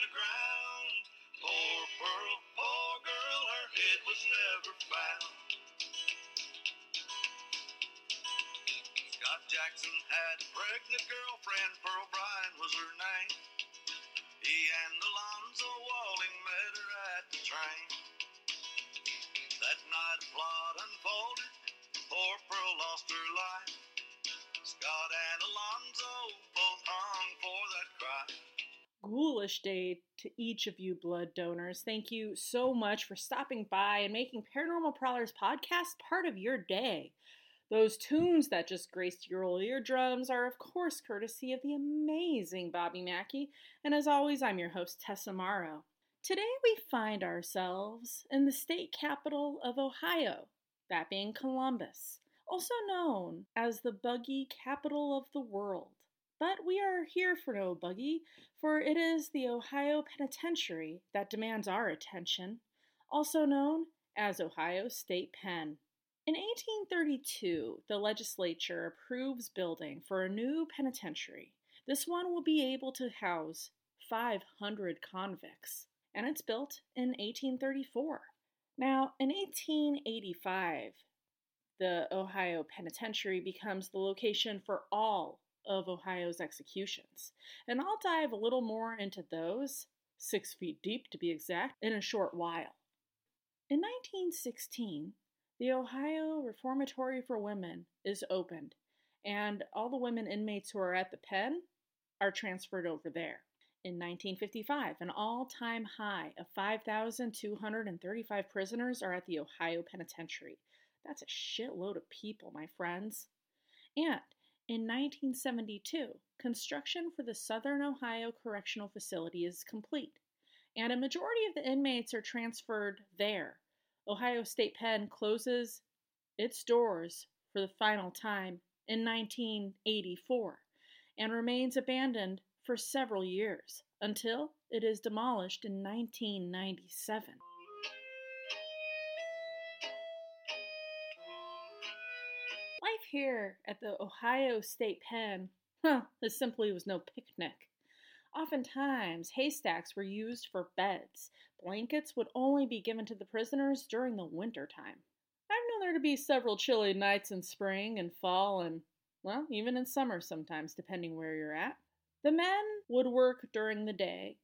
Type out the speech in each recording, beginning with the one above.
the ground. Poor Pearl, poor girl, her head was never found. Scott Jackson had a pregnant girlfriend, Pearl Bryan was her name. He and Alonzo Walling met her at the train. That night a plot unfolded, poor Pearl lost her life. Scott and Alonzo Day to each of you blood donors. Thank you so much for stopping by and making Paranormal Prowlers podcast part of your day. Those tunes that just graced your old eardrums are, of course, courtesy of the amazing Bobby Mackey. And as always, I'm your host, Tessa Morrow. Today we find ourselves in the state capital of Ohio, that being Columbus, also known as the buggy capital of the world. But we are here for no buggy, for it is the Ohio Penitentiary that demands our attention, also known as Ohio State Pen. In 1832, the legislature approves building for a new penitentiary. This one will be able to house 500 convicts, and it's built in 1834. Now, in 1885, the Ohio Penitentiary becomes the location for all of Ohio's executions, and I'll dive a little more into those, six feet deep to be exact, in a short while. In 1916, the Ohio Reformatory for Women is opened, and all the women inmates who are at the pen are transferred over there. In 1955, an all time high of 5,235 prisoners are at the Ohio Penitentiary. That's a shitload of people, my friends. And in 1972, construction for the Southern Ohio Correctional Facility is complete, and a majority of the inmates are transferred there Ohio State Pen closes its doors for the final time in 1984 and remains abandoned for several years until it is demolished in 1997. Here at the Ohio State Pen, huh, this simply was no picnic. Oftentimes, haystacks were used for beds. Blankets would only be given to the prisoners during the winter time. I've known there to be several chilly nights in spring and fall and, well, even in summer sometimes, depending where you're at. The men would work during the day.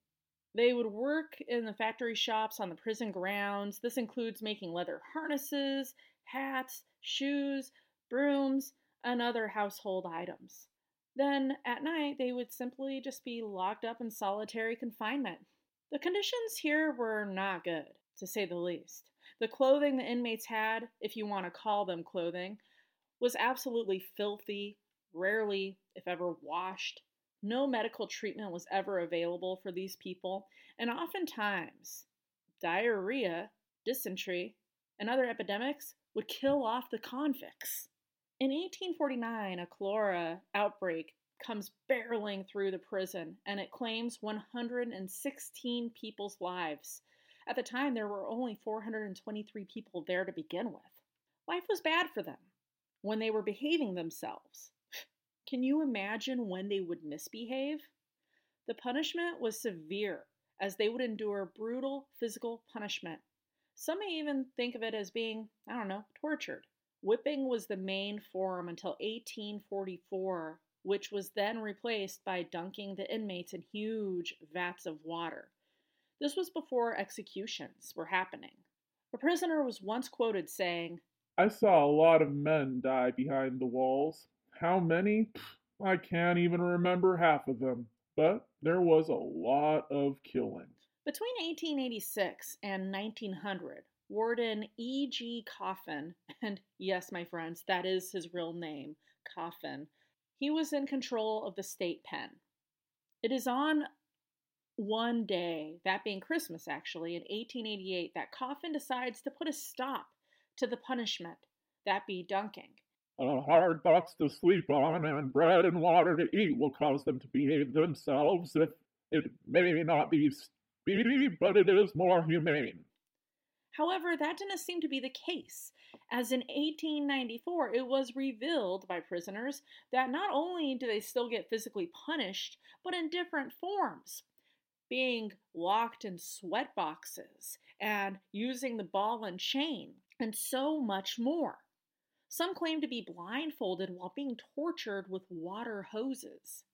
They would work in the factory shops on the prison grounds. This includes making leather harnesses, hats, shoes, brooms, and other household items. Then at night, they would simply just be locked up in solitary confinement. The conditions here were not good, to say the least. The clothing the inmates had, if you want to call them clothing, was absolutely filthy, rarely, if ever, washed. No medical treatment was ever available for these people, and oftentimes, diarrhea, dysentery, and other epidemics would kill off the convicts. In 1849, a cholera outbreak comes barreling through the prison and it claims 116 people's lives. At the time, there were only 423 people there to begin with. Life was bad for them when they were behaving themselves. Can you imagine when they would misbehave? The punishment was severe, as they would endure brutal physical punishment. Some may even think of it as being, I don't know, tortured. Whipping was the main form until 1844, which was then replaced by dunking the inmates in huge vats of water. This was before executions were happening. A prisoner was once quoted saying, I saw a lot of men die behind the walls. How many? I can't even remember half of them, but there was a lot of killing. Between 1886 and 1900, Warden E.G. Coffin, and yes, my friends, that is his real name, Coffin, he was in control of the state pen. It is on one day, that being Christmas actually, in 1888, that Coffin decides to put a stop to the punishment, that be dunking. A hard box to sleep on and bread and water to eat will cause them to behave themselves. It may not be speedy, but it is more humane. However, that didn't seem to be the case, as in 1894 it was revealed by prisoners that not only do they still get physically punished, but in different forms. being locked in sweat boxes, and using the ball and chain, and so much more. Some claim to be blindfolded while being tortured with water hoses.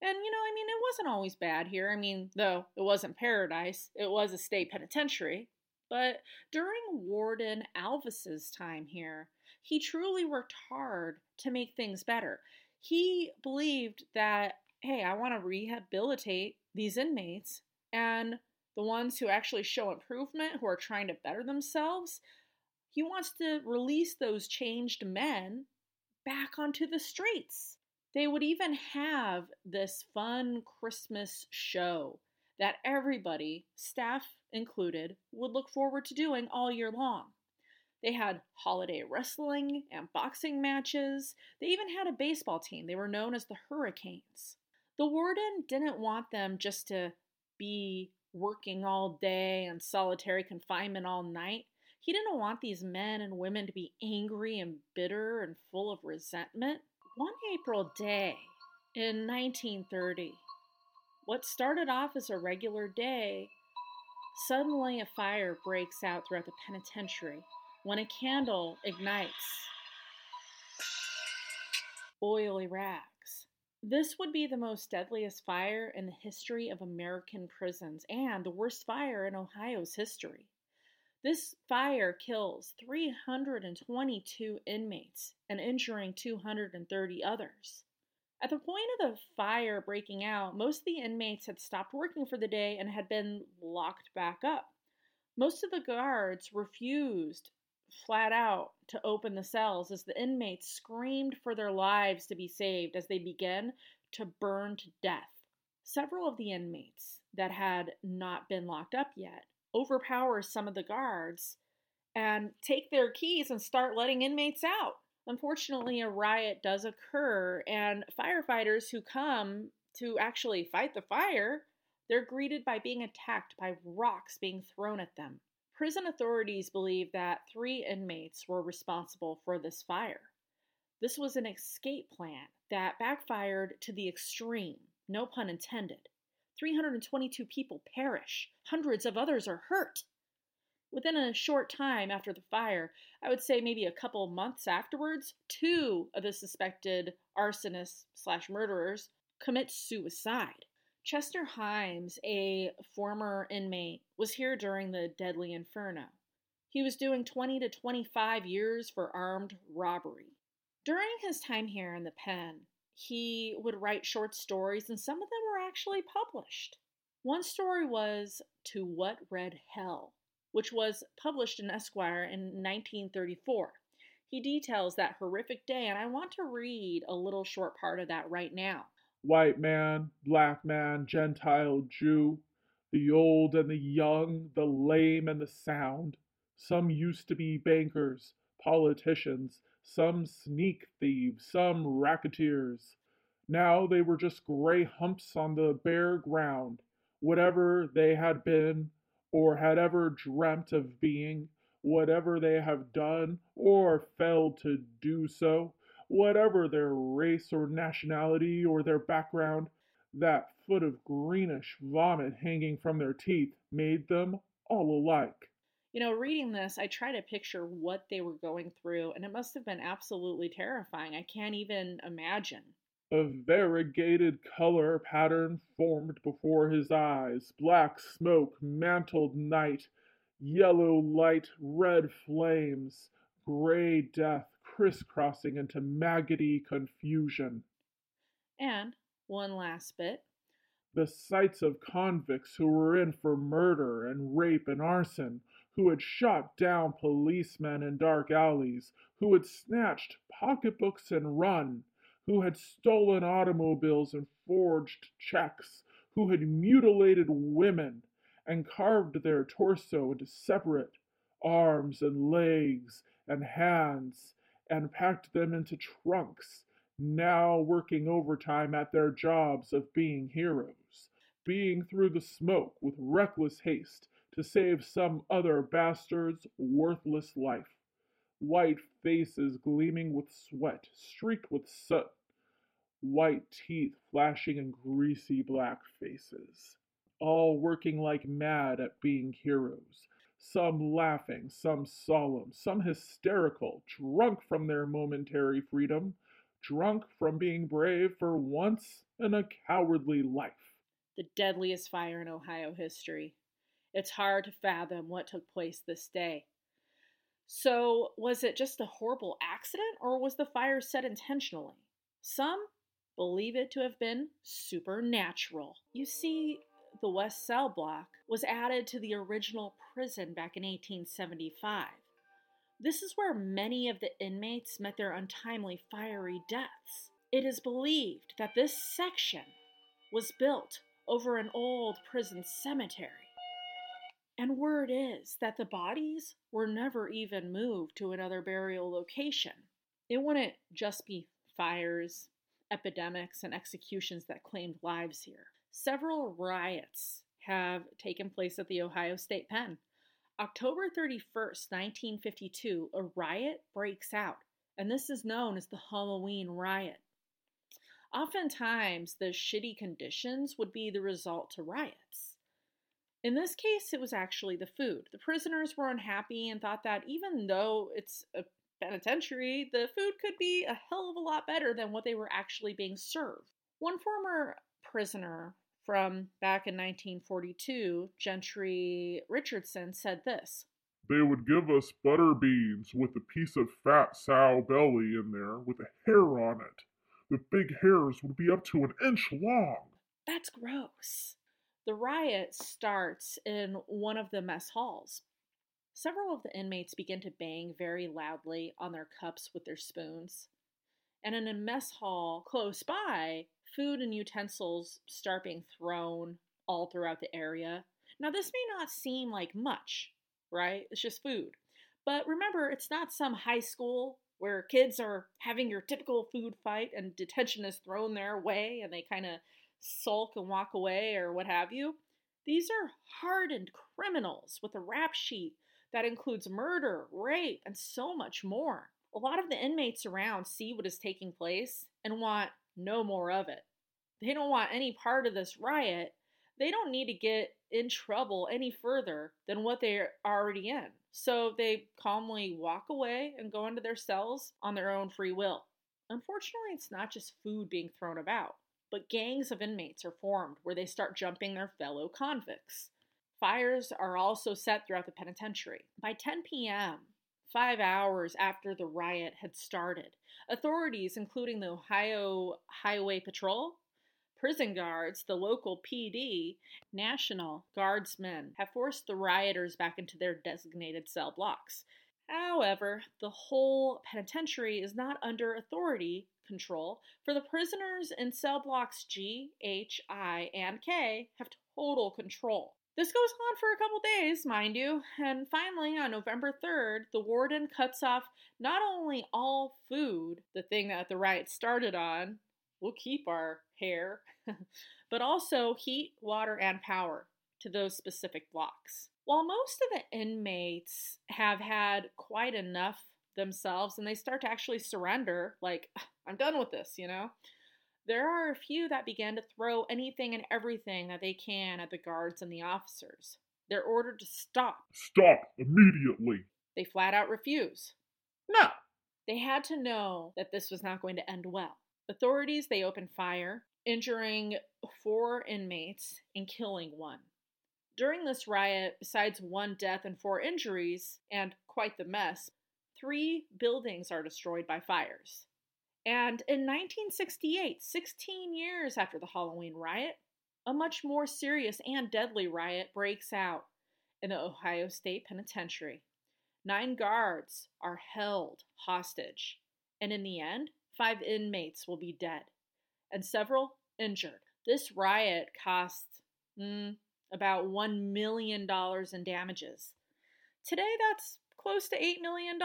And, you know, I mean, it wasn't always bad here. I mean, though it wasn't paradise, it was a state penitentiary. But during Warden Alvis's time here, he truly worked hard to make things better. He believed that, hey, I want to rehabilitate these inmates, and the ones who actually show improvement, who are trying to better themselves, he wants to release those changed men back onto the streets. They would even have this fun Christmas show that everybody, staff included, would look forward to doing all year long. They had holiday wrestling and boxing matches. They even had a baseball team. They were known as the Hurricanes. The warden didn't want them just to be working all day and solitary confinement all night. He didn't want these men and women to be angry and bitter and full of resentment. One April day in 1930, what started off as a regular day, suddenly a fire breaks out throughout the penitentiary when a candle ignites oily rags. This would be the most deadliest fire in the history of American prisons and the worst fire in Ohio's history. This fire kills 322 inmates and injuring 230 others. At the point of the fire breaking out, most of the inmates had stopped working for the day and had been locked back up. Most of the guards refused flat out to open the cells as the inmates screamed for their lives to be saved as they began to burn to death. Several of the inmates that had not been locked up yet overpower some of the guards and take their keys and start letting inmates out. Unfortunately, a riot does occur, and firefighters who come to actually fight the fire, they're greeted by being attacked by rocks being thrown at them. Prison authorities believe that three inmates were responsible for this fire. This was an escape plan that backfired to the extreme, no pun intended. 322 people perish, hundreds of others are hurt. Within a short time after the fire, I would say maybe a couple months afterwards, two of the suspected arsonists slash murderers commit suicide. Chester Himes, a former inmate, was here during the deadly inferno. He was doing 20 to 25 years for armed robbery. During his time here in the pen, he would write short stories, and some of them were actually published. One story was To What Red Hell, which was published in Esquire in 1934. He details that horrific day, and I want to read a little short part of that right now. White man, black man, Gentile, Jew, the old and the young, the lame and the sound. Some used to be bankers, politicians, some sneak thieves, some racketeers. Now they were just gray humps on the bare ground. Whatever they had been, or had ever dreamt of being, whatever they have done or failed to do so, whatever their race or nationality or their background, that foot of greenish vomit hanging from their teeth made them all alike. You know, reading this, I try to picture what they were going through, and it must have been absolutely terrifying. I can't even imagine. A variegated color pattern formed before his eyes black smoke mantled night, yellow light, red flames, gray death crisscrossing into maggoty confusion. And one last bit the sights of convicts who were in for murder and rape and arson, who had shot down policemen in dark alleys, who had snatched pocketbooks and run, who had stolen automobiles and forged checks, who had mutilated women and carved their torso into separate arms and legs and hands and packed them into trunks, now working overtime at their jobs of being heroes, being through the smoke with reckless haste to save some other bastard's worthless life. White faces gleaming with sweat, streaked with soot, white teeth flashing in greasy black faces. all working like mad at being heroes. Some laughing, some solemn, some hysterical, drunk from their momentary freedom, drunk from being brave for once in a cowardly life. The deadliest fire in Ohio history. It's hard to fathom what took place this day. So, was it just a horrible accident, or was the fire set intentionally? Some believe it to have been supernatural. You see, the West Cell Block was added to the original prison back in 1875. This is where many of the inmates met their untimely fiery deaths. It is believed that this section was built over an old prison cemetery. And word is that the bodies were never even moved to another burial location. It wouldn't just be fires, epidemics, and executions that claimed lives here. Several riots have taken place at the Ohio State Pen. October 31st, 1952, a riot breaks out, and this is known as the Halloween riot. Oftentimes, the shitty conditions would be the result to riots. In this case, it was actually the food. The prisoners were unhappy and thought that even though it's a penitentiary, the food could be a hell of a lot better than what they were actually being served. One former prisoner from back in 1942, Gentry Richardson said this They would give us butter beans with a piece of fat sow belly in there with a hair on it. The big hairs would be up to an inch long. That's gross. The riot starts in one of the mess halls. Several of the inmates begin to bang very loudly on their cups with their spoons. And in a mess hall close by, food and utensils start being thrown all throughout the area. Now, this may not seem like much, right? It's just food. But remember, it's not some high school where kids are having your typical food fight and detention is thrown their way and they kind of sulk and walk away or what have you. These are hardened criminals with a rap sheet that includes murder, rape, and so much more. A lot of the inmates around see what is taking place and want no more of it. They don't want any part of this riot. They don't need to get in trouble any further than what they're already in. So they calmly walk away and go into their cells on their own free will. Unfortunately, it's not just food being thrown about, but gangs of inmates are formed where they start jumping their fellow convicts. Fires are also set throughout the penitentiary. By 10 p.m., five hours after the riot had started, authorities, including the Ohio Highway Patrol, prison guards, the local PD, National Guardsmen have forced the rioters back into their designated cell blocks. However, the whole penitentiary is not under authority control, for the prisoners in cell blocks G, H, I, and K have total control. This goes on for a couple days, mind you, and finally, on November 3rd, the warden cuts off not only all food, the thing that the riot started on, we'll keep our hair, but also heat, water, and power to those specific blocks. While most of the inmates have had quite enough themselves and they start to actually surrender, like, ah, I'm done with this, you know, there are a few that begin to throw anything and everything that they can at the guards and the officers. They're ordered to stop. Stop immediately. They flat out refuse. No. They had to know that this was not going to end well. Authorities, they opened fire, injuring four inmates and killing one. During this riot, besides one death and four injuries, and quite the mess, three buildings are destroyed by fires. And in 1968, 16 years after the Halloween riot, a much more serious and deadly riot breaks out in the Ohio State Penitentiary. Nine guards are held hostage, and in the end, five inmates will be dead and several injured. This riot cost mm, about $1 million in damages. Today, that's close to $8 million.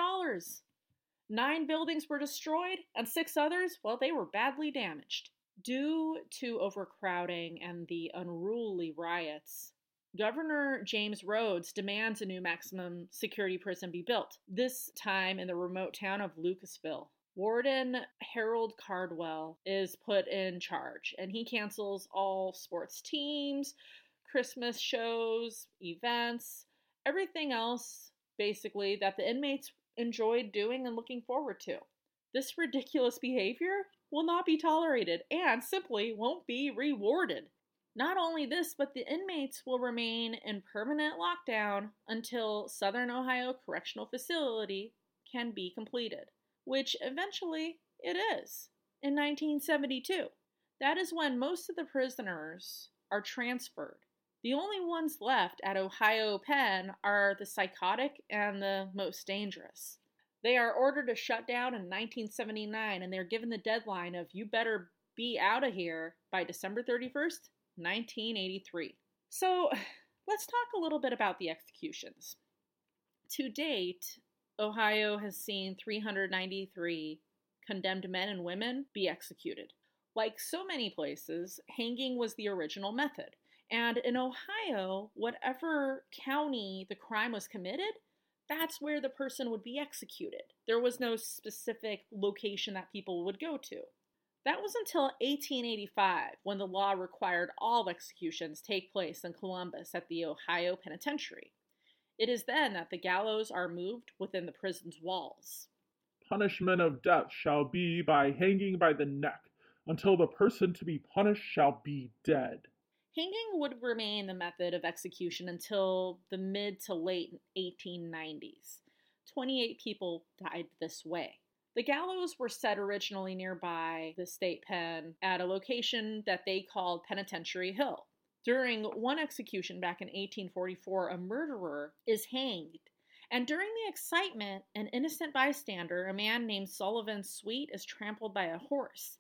Nine buildings were destroyed, and six others, well, they were badly damaged. Due to overcrowding and the unruly riots, Governor James Rhodes demands a new maximum security prison be built, this time in the remote town of Lucasville. Warden Harold Cardwell is put in charge, and he cancels all sports teams, Christmas shows, events, everything else, basically, that the inmates enjoyed doing and looking forward to. This ridiculous behavior will not be tolerated and simply won't be rewarded. Not only this, but the inmates will remain in permanent lockdown until Southern Ohio Correctional Facility can be completed, which eventually it is in 1972. That is when most of the prisoners are transferred. The only ones left at Ohio Pen are the psychotic and the most dangerous. They are ordered to shut down in 1979 and they're given the deadline of you better be out of here by December 31st, 1983. So let's talk a little bit about the executions. To date, Ohio has seen 393 condemned men and women be executed. Like so many places, hanging was the original method. And in Ohio, whatever county the crime was committed, that's where the person would be executed. There was no specific location that people would go to. That was until 1885 when the law required all executions take place in Columbus at the Ohio Penitentiary. It is then that the gallows are moved within the prison's walls. Punishment of death shall be by hanging by the neck until the person to be punished shall be dead. Hanging would remain the method of execution until the mid to late 1890s. 28 people died this way. The gallows were set originally nearby the state pen at a location that they called Penitentiary Hill. During one execution back in 1844, a murderer is hanged. And during the excitement, an innocent bystander, a man named Sullivan Sweet, is trampled by a horse.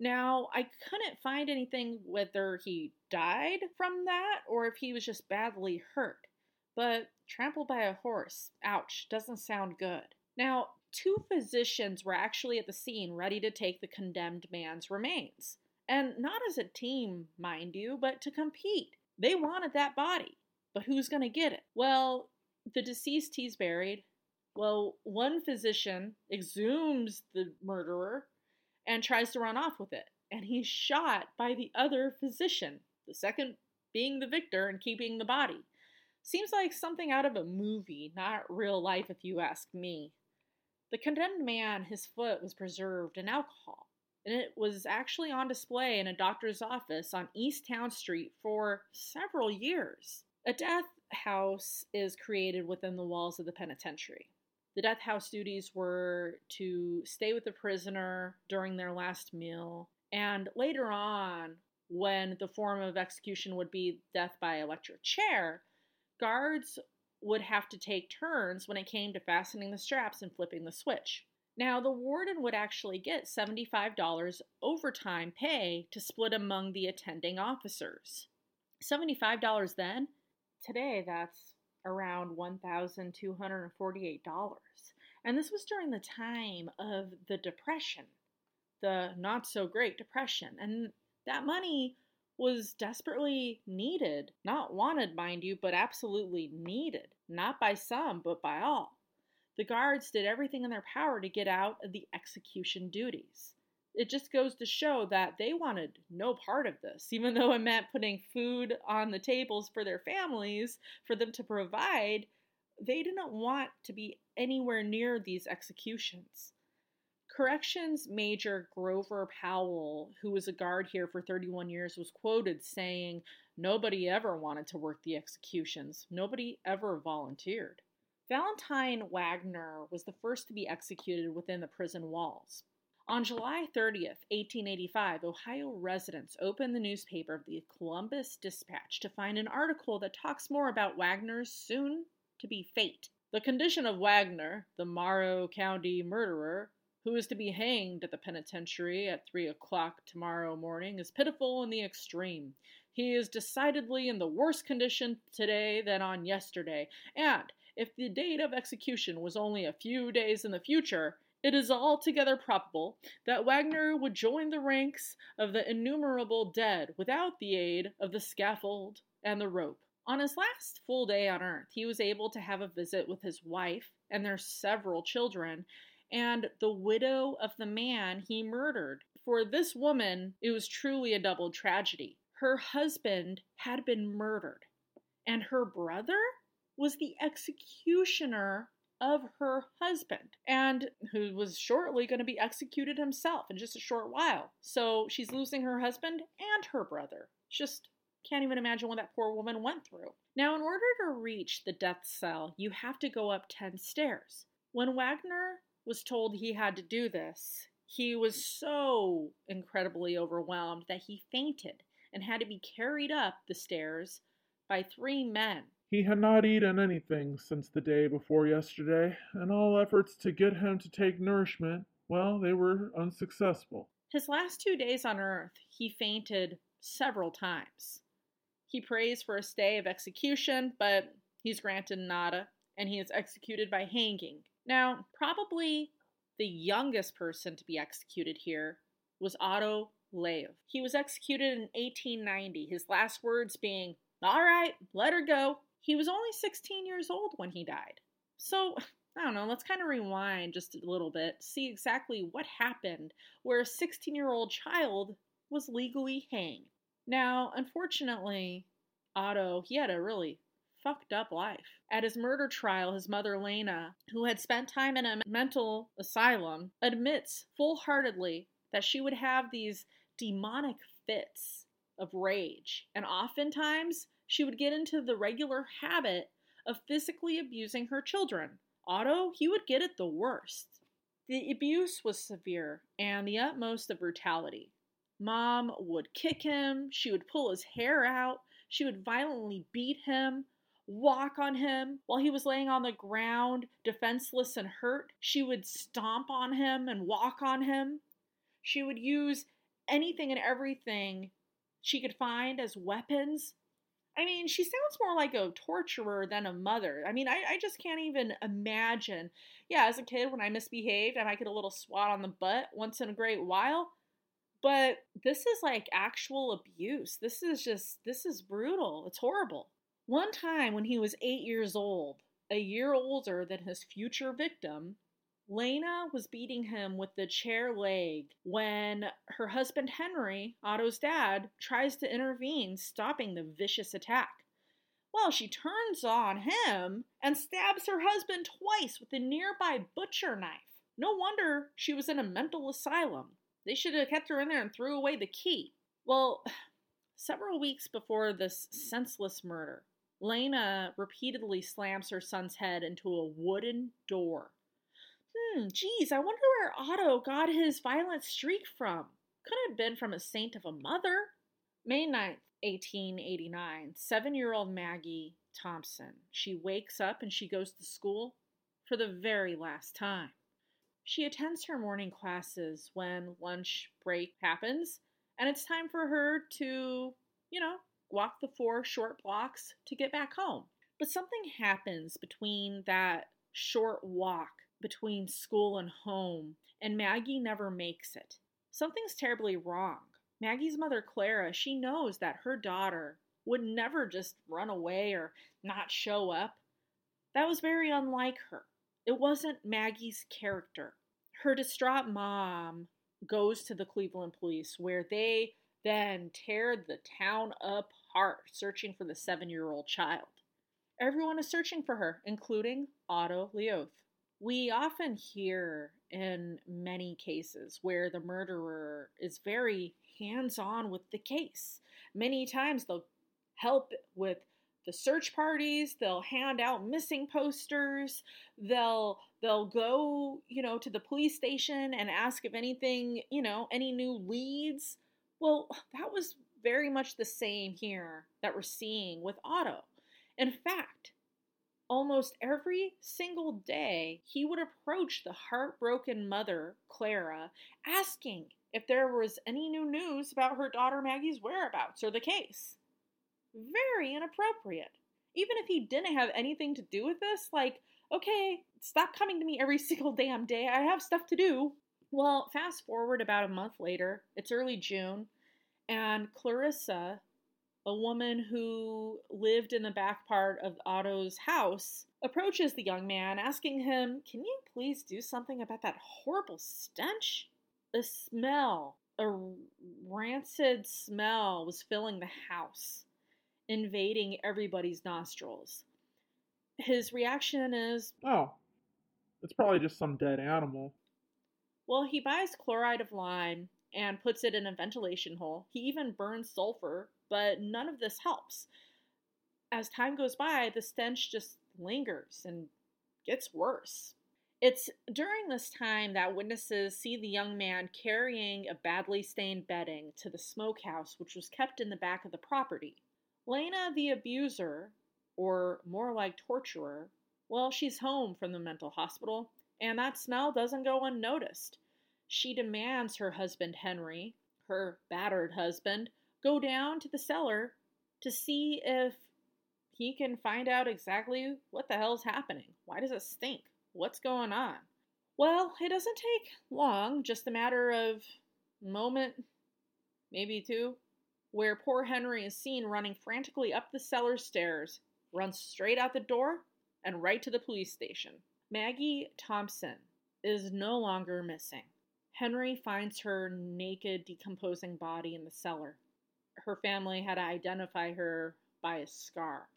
Now, I couldn't find anything whether he died from that or if he was just badly hurt. But trampled by a horse, ouch, doesn't sound good. Now, two physicians were actually at the scene ready to take the condemned man's remains. And not as a team, mind you, but to compete. They wanted that body. But who's going to get it? Well, the deceased he's buried. Well, one physician exhumes the murderer and tries to run off with it. And he's shot by the other physician, the second being the victor and keeping the body. Seems like something out of a movie, not real life, if you ask me. The condemned man, his foot was preserved in alcohol, and it was actually on display in a doctor's office on East Town Street for several years. A death house is created within the walls of the penitentiary. The death house duties were to stay with the prisoner during their last meal, and later on, when the form of execution would be death by electric chair, guards would have to take turns when it came to fastening the straps and flipping the switch. Now, the warden would actually get $75 overtime pay to split among the attending officers. $75 then? Today, that's around $1,248. And this was during the time of the Depression, the not so great Depression. And that money was desperately needed. Not wanted, mind you, but absolutely needed. Not by some, but by all. The guards did everything in their power to get out of the execution duties it just goes to show that they wanted no part of this, even though it meant putting food on the tables for their families for them to provide. They didn't want to be anywhere near these executions. Corrections Major Grover Powell, who was a guard here for 31 years, was quoted saying, Nobody ever wanted to work the executions. Nobody ever volunteered. Valentine Wagner was the first to be executed within the prison walls. On July 30th, 1885, Ohio residents opened the newspaper of the Columbus Dispatch to find an article that talks more about Wagner's soon to be fate. The condition of Wagner, the Morrow County murderer, who is to be hanged at the penitentiary at three o'clock tomorrow morning, is pitiful in the extreme. He is decidedly in the worse condition today than on yesterday, and if the date of execution was only a few days in the future, it is altogether probable that Wagner would join the ranks of the innumerable dead without the aid of the scaffold and the rope. On his last full day on earth, he was able to have a visit with his wife and their several children and the widow of the man he murdered. For this woman, it was truly a double tragedy. her husband had been murdered, and her brother was the executioner of her husband and who was shortly going to be executed himself in just a short while. So she's losing her husband and her brother. Just can't even imagine what that poor woman went through. Now, in order to reach the death cell, you have to go up 10 stairs. When Wagner was told he had to do this, he was so incredibly overwhelmed that he fainted and had to be carried up the stairs by three men. He had not eaten anything since the day before yesterday, and all efforts to get him to take nourishment, well, they were unsuccessful. His last two days on earth, he fainted several times. He prays for a stay of execution, but he's granted nada, and he is executed by hanging. Now, probably the youngest person to be executed here was Otto Leow. He was executed in 1890, his last words being, All right, let her go. He was only 16 years old when he died. So, I don't know, let's kind of rewind just a little bit, see exactly what happened where a 16 year old child was legally hanged. Now, unfortunately, Otto, he had a really fucked up life. At his murder trial, his mother, Lena, who had spent time in a mental asylum, admits full heartedly that she would have these demonic fits of rage, and oftentimes she would get into the regular habit of physically abusing her children. Otto, he would get it the worst. The abuse was severe and the utmost of brutality. Mom would kick him, she would pull his hair out, she would violently beat him, walk on him while he was laying on the ground, defenseless and hurt. She would stomp on him and walk on him. She would use anything and everything she could find as weapons. I mean, she sounds more like a torturer than a mother. I mean, I, I just can't even imagine. Yeah, as a kid, when I misbehaved, I might get a little swat on the butt once in a great while. But this is like actual abuse. This is just, this is brutal. It's horrible. One time when he was eight years old, a year older than his future victim, Lena was beating him with the chair leg when her husband Henry, Otto's dad, tries to intervene, stopping the vicious attack. Well, she turns on him and stabs her husband twice with a nearby butcher knife. No wonder she was in a mental asylum. They should have kept her in there and threw away the key. Well, several weeks before this senseless murder, Lena repeatedly slams her son's head into a wooden door. Hmm, geez, I wonder where Otto got his violent streak from. Could have been from a saint of a mother. May 9th, 1889, seven year old Maggie Thompson. She wakes up and she goes to school for the very last time. She attends her morning classes when lunch break happens, and it's time for her to, you know, walk the four short blocks to get back home. But something happens between that short walk between school and home, and Maggie never makes it. Something's terribly wrong. Maggie's mother, Clara, she knows that her daughter would never just run away or not show up. That was very unlike her. It wasn't Maggie's character. Her distraught mom goes to the Cleveland police, where they then tear the town apart searching for the seven year old child. Everyone is searching for her, including Otto Leuth. We often hear in many cases where the murderer is very hands on with the case. Many times they'll help with the search parties they'll hand out missing posters they'll they'll go you know to the police station and ask if anything you know any new leads well, that was very much the same here that we're seeing with Otto. In fact, almost every single day, he would approach the heartbroken mother, Clara, asking if there was any new news about her daughter Maggie's whereabouts or the case. Very inappropriate. Even if he didn't have anything to do with this, like, okay, stop coming to me every single damn day. I have stuff to do. Well, fast forward about a month later, it's early June, and Clarissa, a woman who lived in the back part of Otto's house, approaches the young man, asking him, Can you please do something about that horrible stench? The smell a rancid smell was filling the house, invading everybody's nostrils. His reaction is, Oh, it's probably just some dead animal. well, he buys chloride of lime and puts it in a ventilation hole. He even burns sulfur, but none of this helps. As time goes by, the stench just lingers and gets worse. It's during this time that witnesses see the young man carrying a badly stained bedding to the smokehouse, which was kept in the back of the property. Lena, the abuser, or more like torturer, well, she's home from the mental hospital, and that smell doesn't go unnoticed. She demands her husband Henry, her battered husband, go down to the cellar to see if he can find out exactly what the hell's happening. Why does it stink? What's going on? Well, it doesn't take long, just a matter of moment, maybe two, where poor Henry is seen running frantically up the cellar stairs, runs straight out the door, and right to the police station. Maggie Thompson is no longer missing. Henry finds her naked, decomposing body in the cellar. Her family had to identify her by a scar.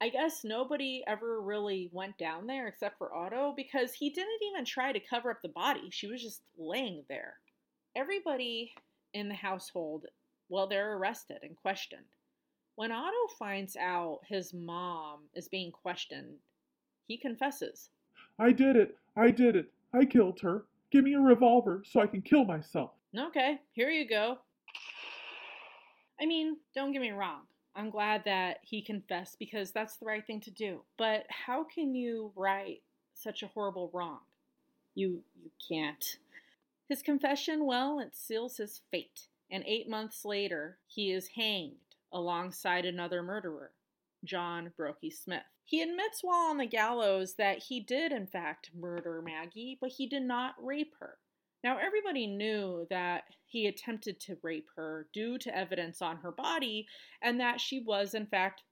I guess nobody ever really went down there except for Otto because he didn't even try to cover up the body. She was just laying there. Everybody in the household, well, they're arrested and questioned. When Otto finds out his mom is being questioned, he confesses. I did it. I did it. I killed her. Give me a revolver so I can kill myself. Okay, here you go. I mean, don't get me wrong. I'm glad that he confessed because that's the right thing to do. But how can you right such a horrible wrong? You you can't. His confession, well, it seals his fate. And 8 months later, he is hanged alongside another murderer, John Brokey Smith. He admits while on the gallows that he did in fact murder Maggie, but he did not rape her. Now, everybody knew that he attempted to rape her due to evidence on her body and that she was, in fact,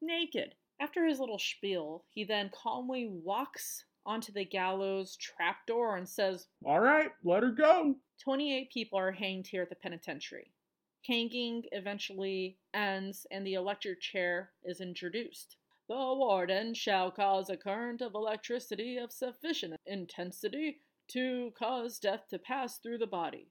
naked. After his little spiel, he then calmly walks onto the gallows trapdoor and says, All right, let her go. 28 people are hanged here at the penitentiary. Hanging eventually ends and the electric chair is introduced. The warden shall cause a current of electricity of sufficient intensity to cause death to pass through the body.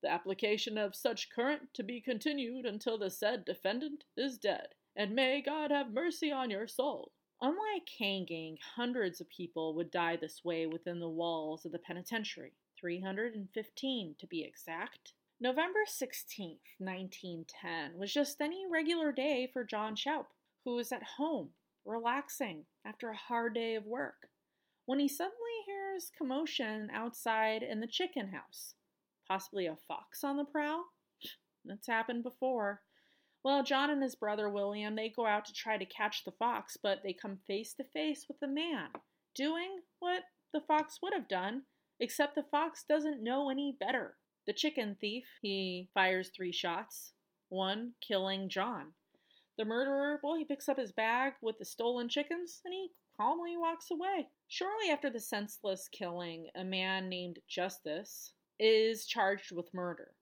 The application of such current to be continued until the said defendant is dead, and may God have mercy on your soul. Unlike hanging, hundreds of people would die this way within the walls of the penitentiary, 315 to be exact. November 16th, 1910, was just any regular day for John Shoup, who was at home, relaxing after a hard day of work, when he suddenly hears commotion outside in the chicken house. Possibly a fox on the prowl? That's happened before. Well, John and his brother William, they go out to try to catch the fox, but they come face to face with the man, doing what the fox would have done, except the fox doesn't know any better. The chicken thief, he fires three shots, one killing John. The murderer, well, he picks up his bag with the stolen chickens and he calmly walks away. Shortly after the senseless killing, a man named Justice is charged with murder.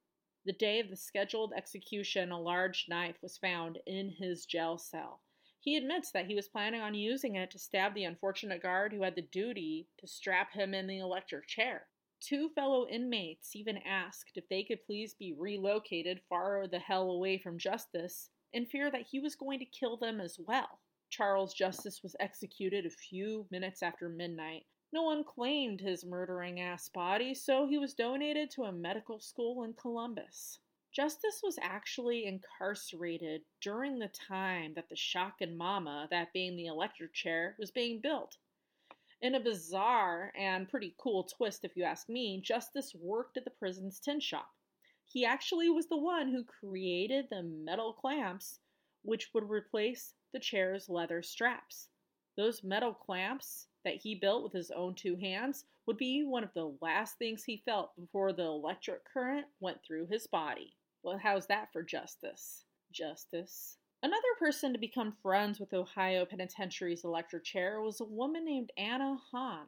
The day of the scheduled execution, a large knife was found in his jail cell. He admits that he was planning on using it to stab the unfortunate guard who had the duty to strap him in the electric chair. Two fellow inmates even asked if they could please be relocated far the hell away from Justice in fear that he was going to kill them as well. Charles Justice was executed a few minutes after midnight. No one claimed his murdering ass body, so he was donated to a medical school in Columbus. Justice was actually incarcerated during the time that the Shotgun Mama, that being the electric chair, was being built. In a bizarre and pretty cool twist, if you ask me, Justice worked at the prison's tin shop. He actually was the one who created the metal clamps which would replace the chair's leather straps. Those metal clamps that he built with his own two hands would be one of the last things he felt before the electric current went through his body. Well, how's that for justice? Justice. Another person to become friends with Ohio Penitentiary's electric chair was a woman named Anna Hahn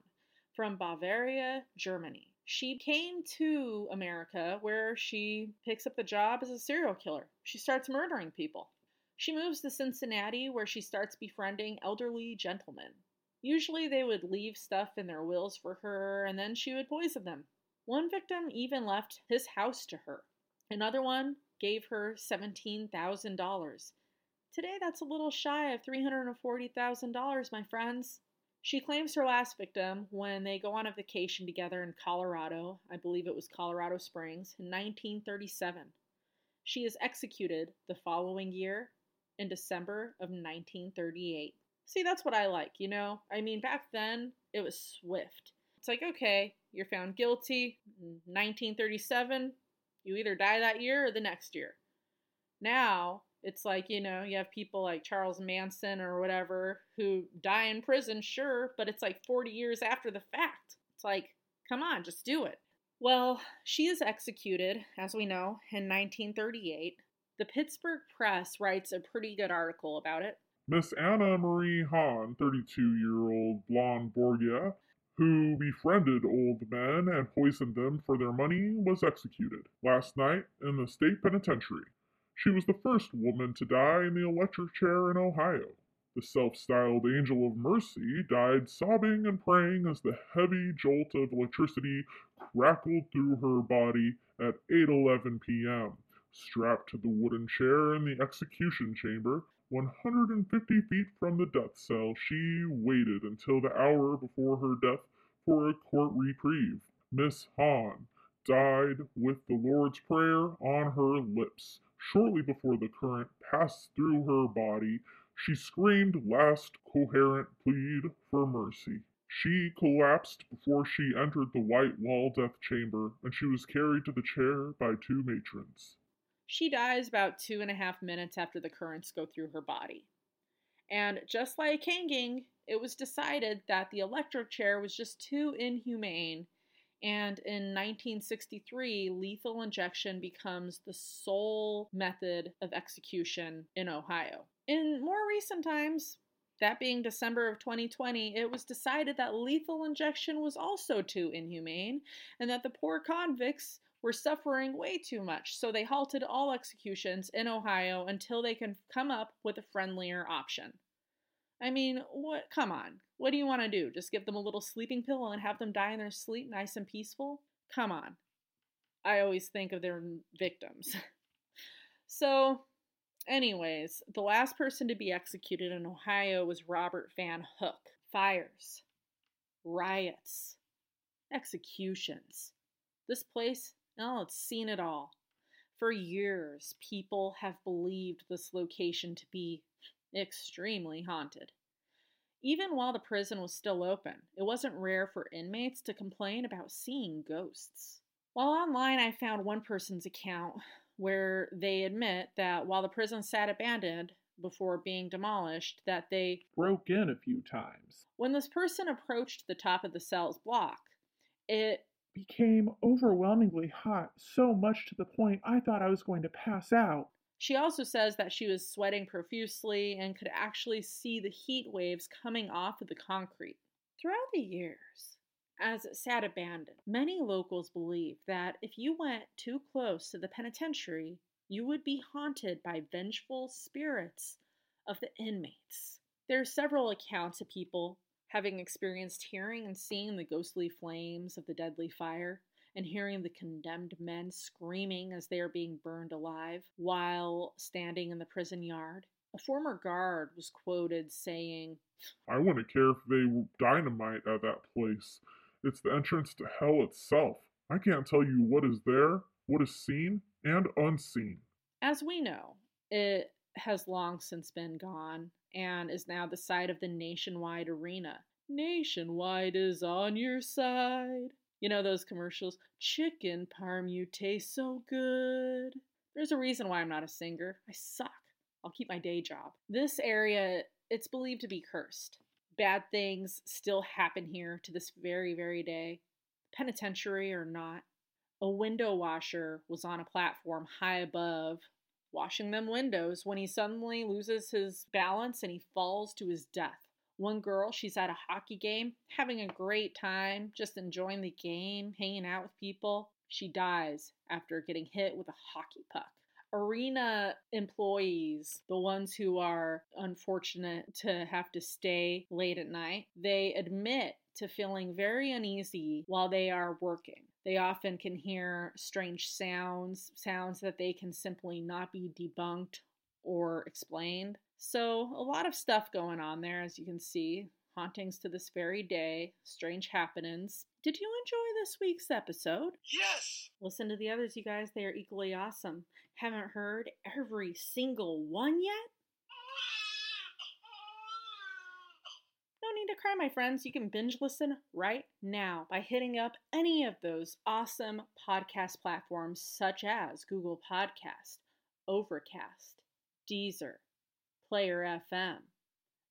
from Bavaria, Germany. She came to America where she picks up the job as a serial killer. She starts murdering people. She moves to Cincinnati where she starts befriending elderly gentlemen. Usually they would leave stuff in their wills for her and then she would poison them. One victim even left his house to her. Another one gave her $17,000. Today, that's a little shy of $340,000, my friends. She claims her last victim when they go on a vacation together in Colorado, I believe it was Colorado Springs, in 1937. She is executed the following year in December of 1938. See, that's what I like, you know? I mean, back then, it was swift. It's like, okay, you're found guilty, 1937, you either die that year or the next year. Now, it's like, you know, you have people like Charles Manson or whatever who die in prison, sure, but it's like 40 years after the fact. It's like, come on, just do it. Well, she is executed, as we know, in 1938. The Pittsburgh Press writes a pretty good article about it. Miss Anna Marie Hahn, 32 year old blonde Borgia, who befriended old men and poisoned them for their money, was executed last night in the state penitentiary. She was the first woman to die in the electric chair in Ohio. The self styled Angel of Mercy died sobbing and praying as the heavy jolt of electricity crackled through her body at 8:11 p.m. Strapped to the wooden chair in the execution chamber, 150 feet from the death cell, she waited until the hour before her death for a court reprieve. Miss Hahn died with the Lord's Prayer on her lips. Shortly before the current passed through her body, she screamed last coherent plead for mercy. She collapsed before she entered the white wall death chamber, and she was carried to the chair by two matrons. She dies about two and a half minutes after the currents go through her body. And just like hanging, it was decided that the electric chair was just too inhumane and in 1963, lethal injection becomes the sole method of execution in Ohio. In more recent times, that being December of 2020, it was decided that lethal injection was also too inhumane and that the poor convicts were suffering way too much, so they halted all executions in Ohio until they can come up with a friendlier option. I mean, what? Come on. What do you want to do? Just give them a little sleeping pill and have them die in their sleep nice and peaceful? Come on. I always think of their victims. so, anyways, the last person to be executed in Ohio was Robert Van Hook. Fires, riots, executions. This place, oh, it's seen it all. For years, people have believed this location to be extremely haunted. Even while the prison was still open, it wasn't rare for inmates to complain about seeing ghosts. While online, I found one person's account where they admit that while the prison sat abandoned before being demolished, that they broke in a few times. When this person approached the top of the cell's block, it became overwhelmingly hot, so much to the point I thought I was going to pass out. She also says that she was sweating profusely and could actually see the heat waves coming off of the concrete. Throughout the years, as it sat abandoned, many locals believed that if you went too close to the penitentiary, you would be haunted by vengeful spirits of the inmates. There are several accounts of people having experienced hearing and seeing the ghostly flames of the deadly fire and hearing the condemned men screaming as they are being burned alive while standing in the prison yard. A former guard was quoted saying, I wouldn't care if they dynamite at that place. It's the entrance to hell itself. I can't tell you what is there, what is seen, and unseen. As we know, it has long since been gone and is now the site of the Nationwide Arena. Nationwide is on your side. You know those commercials? Chicken parm, you taste so good. There's a reason why I'm not a singer. I suck. I'll keep my day job. This area, it's believed to be cursed. Bad things still happen here to this very, very day. Penitentiary or not, a window washer was on a platform high above, washing them windows when he suddenly loses his balance and he falls to his death. One girl, she's at a hockey game, having a great time, just enjoying the game, hanging out with people. She dies after getting hit with a hockey puck. Arena employees, the ones who are unfortunate to have to stay late at night, they admit to feeling very uneasy while they are working. They often can hear strange sounds, sounds that they can simply not be debunked or explained. So, a lot of stuff going on there, as you can see. Hauntings to this very day, strange happenings. Did you enjoy this week's episode? Yes! Listen to the others, you guys. They are equally awesome. Haven't heard every single one yet? No need to cry, my friends. You can binge listen right now by hitting up any of those awesome podcast platforms such as Google Podcast, Overcast, Deezer, Player FM,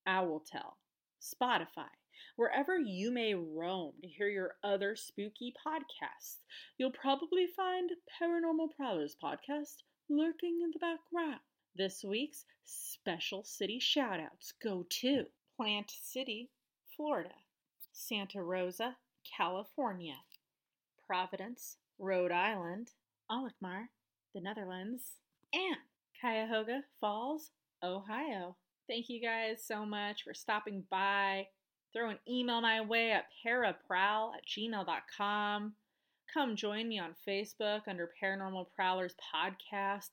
OwlTail, Spotify, wherever you may roam to hear your other spooky podcasts. You'll probably find Paranormal Prowlers podcast lurking in the background. This week's special city shoutouts go to Plant City, Florida, Santa Rosa, California, Providence, Rhode Island, Alkmaar, the Netherlands, and Cuyahoga Falls, Ohio. Thank you guys so much for stopping by. Throw an email my way at paraprowl at gmail.com. Come join me on Facebook under Paranormal Prowlers Podcast.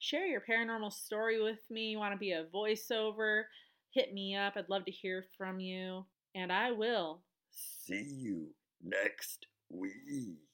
Share your paranormal story with me. You want to be a voiceover? Hit me up. I'd love to hear from you. And I will See you next week.